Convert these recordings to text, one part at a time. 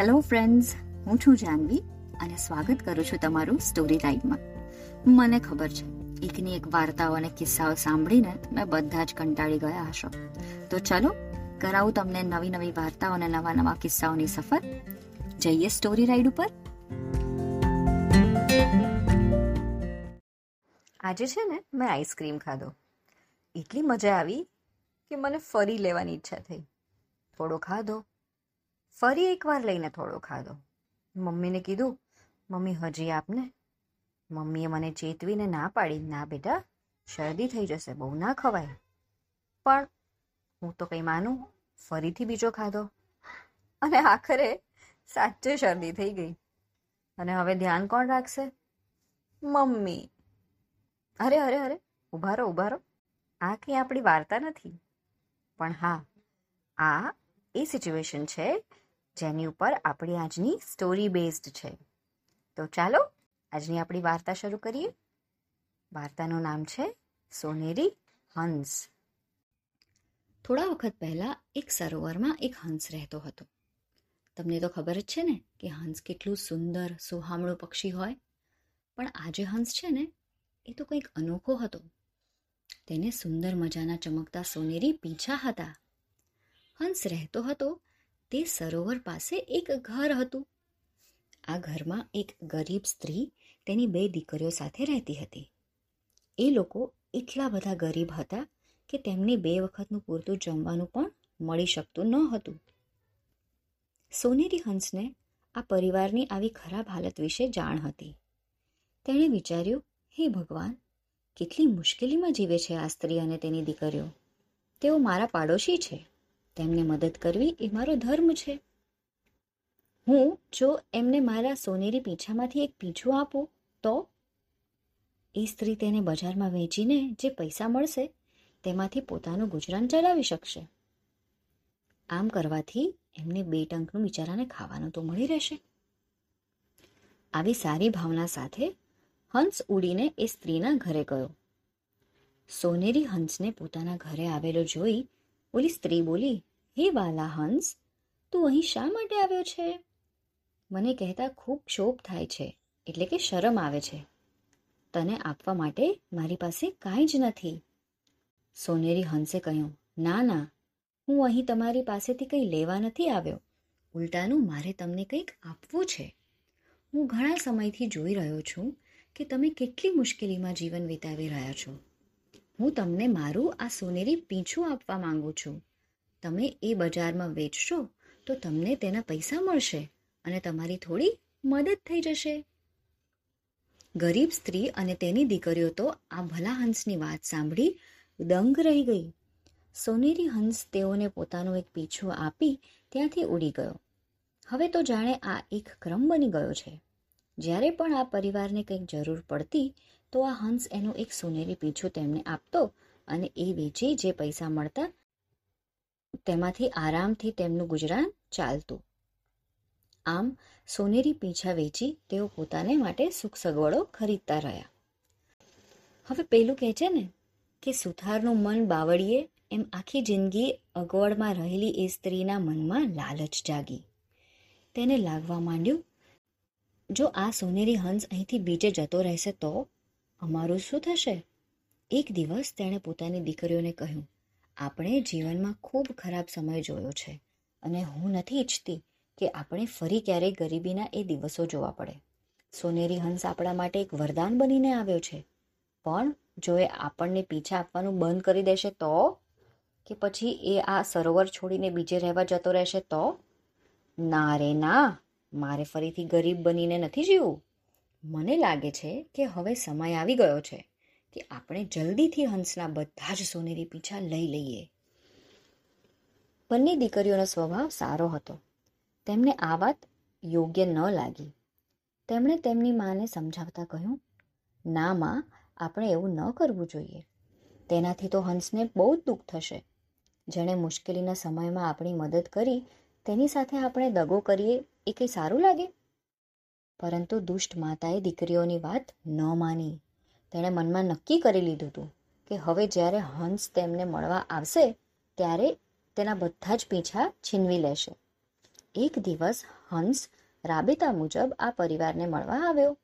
Hello friends હું છું જાનવી અને સ્વાગત કરું છું તમારું સ્ટોરી ટાઈમમાં મને ખબર છે એકની એક વાર્તાઓ અને કિસ્સાઓ સાંભળીને તમે બધા જ કંટાળી ગયા હશો. તો ચલો, કરાવું તમને નવી નવી વાર્તાઓ અને નવા નવા કિસ્સાઓની સફર. જઈએ સ્ટોરી રાઈડ ઉપર. આજે છે ને, મેં આઈસ્ક્રીમ ખાધો. એટલી મજા આવી કે મને ફરી લેવાની ઈચ્છા થઈ. થોડો ખાધો ફરી એકવાર લઈને થોડો ખાધો. મમ્મીને કીધું, મમ્મી, હજી આપને? મમ્મીએ મને ચેતવીને ના પાડી, ના બેટા, શરદી થઈ જશે, બહુ ના ખવાય. પણ હું તો કંઈ માનું, ફરીથી બીજો ખાધો. અને આખરે સાચે શરદી થઈ ગઈ. અને હવે ધ્યાન કોણ રાખશે? મમ્મી. અરે અરે અરે ઊભા રહો આ કંઈ આપણી વાર્તા નથી. પણ હા, આ એ સિચ્યુએશન છે જેની ઉપર આપણી આજની સ્ટોરી બેઝડ છે. તો ચાલો, આજની આપણી વાર્તા શરૂ કરીએ. વાર્તાનું નામ છે સોનેરી હંસ. થોડા વખત પહેલા એક સરોવરમાં એક હંસ રહેતો હતો. તમને તો ખબર જ છે ને કે હંસ કેટલું સુંદર, સુહામણું પક્ષી હોય. પણ આ જે હંસ છે ને, એ તો કંઈક અનોખો હતો. તેને સુંદર મજાના ચમકતા સોનેરી પીંછા હતા. હંસ રહેતો હતો તે સરોવર પાસે એક ઘર હતું. આ ઘરમાં એક ગરીબ સ્ત્રી તેની બે દીકરીઓ સાથે રહેતી હતી. એ લોકો એટલા બધા ગરીબ હતા કે તેમને બે વખતનું પૂરતું જમવાનું પણ મળી શકતું ન હતું. સોનેરી હંસને આ પરિવારની આવી ખરાબ હાલત વિશે જાણ હતી. તેણે વિચાર્યું, હે ભગવાન, કેટલી મુશ્કેલીમાં જીવે છે આ સ્ત્રી અને તેની દીકરીઓ. તેઓ મારા પાડોશી છે. તેમને મદદ કરવી એ મારો ધર્મ છે. હું, જો એમને મારા સોનેરી પીંછામાંથી એક પીંછું આપું, તો? એ સ્ત્રી તેને બજારમાં વેચીને જે પૈસા મળશે, તેમાંથી પોતાનું ગુજરાન ચલાવી શકશે. આમ કરવાથી એમને બે ટંકનું બિચારાને ખાવાનું તો મળી રહેશે. આવી સારી ભાવના સાથે હંસ ઉડીને એ સ્ત્રીના ઘરે ગયો. સોનેરી હંસને પોતાના ઘરે આવેલો જોઈ ઓલી સ્ત્રી બોલી હે વાલા હંસ, તું અહીં શા માટે આવ્યો છે? મને કહેતા ખૂબ ક્ષોભ થાય છે, એટલે કે શરમ આવે છે. તને આપવા માટે મારી પાસે કાંઈ જ નથી. સોનેરી હંસે કહ્યું, ના ના, હું અહીં તમારી પાસેથી કંઈ લેવા નથી આવ્યો. ઉલટાનું મારે તમને કંઈક આપવું છે. હું ઘણા સમયથી જોઈ રહ્યો છું કે તમે કેટલી મુશ્કેલીમાં જીવન વિતાવી રહ્યા છો. હું તમને મારું આ સોનેરી પીંછું આપવા માંગુ છું. તમે એ બજારમાં વેચશો, તો તમને તેના પૈસા મળશે અને તમારી થોડી મદદ થઈ જશે. ગરીબ સ્ત્રી અને તેની દીકરીઓ તો આ ભલા હંસની વાત સાંભળી દંગ રહી ગઈ. સોનેરી હંસ તેઓને પોતાનું એક પીછું આપી ત્યાંથી ઉડી ગયો. હવે તો જાણે આ એક ક્રમ બની ગયો છે. જ્યારે પણ આ પરિવારને કંઈક જરૂર પડતી, તો આ હંસ એનું એક સોનેરી પીછું તેમને આપતો અને એ વેચી જે પૈસા મળતા તેમાંથી આરામથી તેમનું ગુજરાન ચાલતું. આમ, સોનેરી પીંછા વેચી તેઓ પોતાને માટે સુખ સગવડો ખરીદતા રહ્યા. હવે પેલું કહે છે ને કે સુથારનું મન બાવળીએ, એમ આખી જિંદગી અગવડમાં રહેલી એ સ્ત્રીના મનમાં લાલચ જાગી. તેને લાગવા માંડ્યું, જો આ સોનેરી હંસ અહીંથી બીજે જતો રહેશે તો અમારું શું થશે? એક દિવસ તેણે પોતાની દીકરીઓને કહ્યું આપણે જીવનમાં ખૂબ ખરાબ સમય જોયો છે અને હું નથી ઈચ્છતી કે આપણે ફરી ક્યારેય ગરીબીના એ દિવસો જોવા પડે. સોનેરી હંસ આપણા માટે એક વરદાન બનીને આવ્યો છે. પણ જો એ આપણને પીછા આપવાનું બંધ કરી દેશે તો? કે પછી એ આ સરોવર છોડીને બીજે રહેવા જતો રહેશે તો? ના રે ના, મારે ફરીથી ગરીબ બનીને નથી જીવવું. મને લાગે છે કે હવે સમય આવી ગયો છે. કે આપણે જલ્દીથી હંસના બધા જ સોનેરી પીછા લઈ લઈએ. બંને દીકરીઓનો સ્વભાવ સારો હતો. તેમને આ વાત યોગ્ય ન લાગી. તેમણે તેમની માને સમજાવતા કહ્યું, ના માં, આપણે એવું ન કરવું જોઈએ. તેનાથી તો હંસને બહુ જ દુઃખ થશે. જેણે મુશ્કેલીના સમયમાં આપણી મદદ કરી, તેની સાથે આપણે દગો કરીએ એ કંઈ સારું લાગે? પરંતુ દુષ્ટ માતાએ દીકરીઓની વાત ન માની. તેણે મનમાં નક્કી કરી લીધું હતું કે હવે જ્યારે હંસ તેમને મળવા આવશે, ત્યારે તેના બધા જ પીછા છીનવી લેશે. એક દિવસ હંસ રાબેતા મુજબ આ પરિવારને મળવા આવ્યો.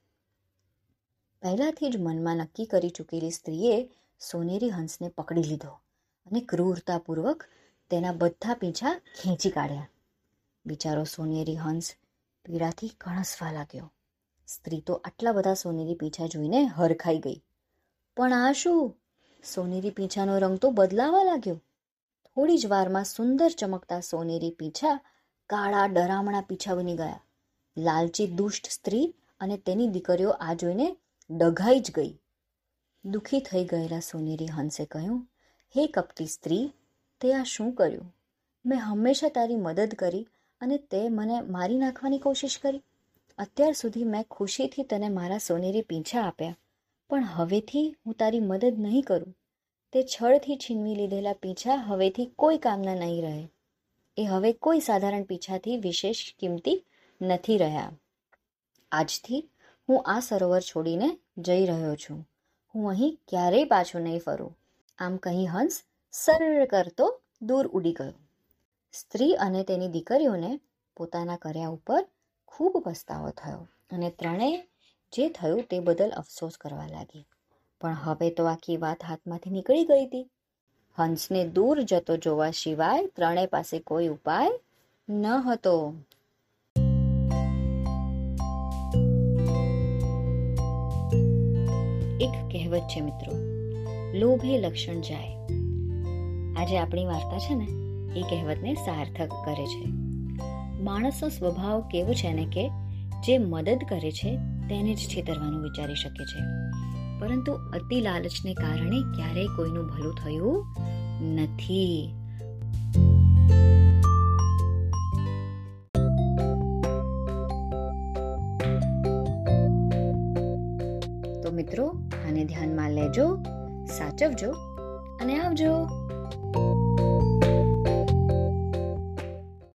પહેલાથી જ મનમાં નક્કી કરી ચૂકેલી સ્ત્રીએ સોનેરી હંસને પકડી લીધો અને ક્રૂરતાપૂર્વક તેના બધા પીંછા ખેંચી કાઢ્યા. બિચારો સોનેરી હંસ પીડાથી કણસવા લાગ્યો. સ્ત્રી તો આટલા બધા સોનેરી પીંછા જોઈને હરખાઈ ગઈ. પણ આ શું? સોનેરી પીંછાનો રંગ તો બદલાવા લાગ્યો. થોડી જ વારમાં સુંદર ચમકતા સોનેરી પીંછા કાળા ડરામણા પીંછા બની ગયા. લાલચી, દુષ્ટ સ્ત્રી અને તેની દીકરીઓ આ જોઈને ડઘાઈ જ ગઈ. દુઃખી થઈ ગયેલા સોનેરી હંસે કહ્યું, હે કપટી સ્ત્રી, તે આ શું કર્યું? મેં હંમેશા તારી મદદ કરી અને તે મને મારી નાખવાની કોશિશ કરી. અત્યાર સુધી મેં ખુશીથી તને મારા સોનેરી પીંછા આપ્યા. પણ હવેથી હું તારી મદદ નહીં કરું. તે છળથી છીનવી લીધેલા પીંછા હવેથી કોઈ કામના નહીં રહે. એ હવે કોઈ સાધારણ પીંછાથી વિશેષ કિંમતી નથી રહ્યા. આજથી હું આ સરોવર છોડીને જઈ રહ્યો છું. હું અહીં ક્યારેય પાછું નહીં ફરું. આમ કહી હંસ સરળ કરતો દૂર ઉડી ગયો. સ્ત્રી અને તેની દીકરીઓને પોતાના કર્યા ઉપર ખૂબ પસ્તાવો થયો અને ત્રણેય જે થયું તે બદલ અફસોસ કરવા લાગી. પણ હવે તો આખી વાત હાથમાંથી નીકળી ગઈ હતી. હંસને દૂર જતો જોવા સિવાય ત્રણેય પાસે કોઈ ઉપાય ન હતો. એક કહેવત છે મિત્રો, લોભે લક્ષણ જાય. આજે આપણી વાર્તા છે ને, એ કહેવતને સાર્થક કરે છે. માણસનો સ્વભાવ કેવો છે ને કે જે મદદ કરે છે, તેને જ છેતરવાનું વિચારી શકે છે. પરંતુ અતિ લાલચને કારણે ક્યારેય કોઈનું ભલું થયું નથી. તો મિત્રો, આને ધ્યાનમાં લેજો, સાચવજો અને આવજો.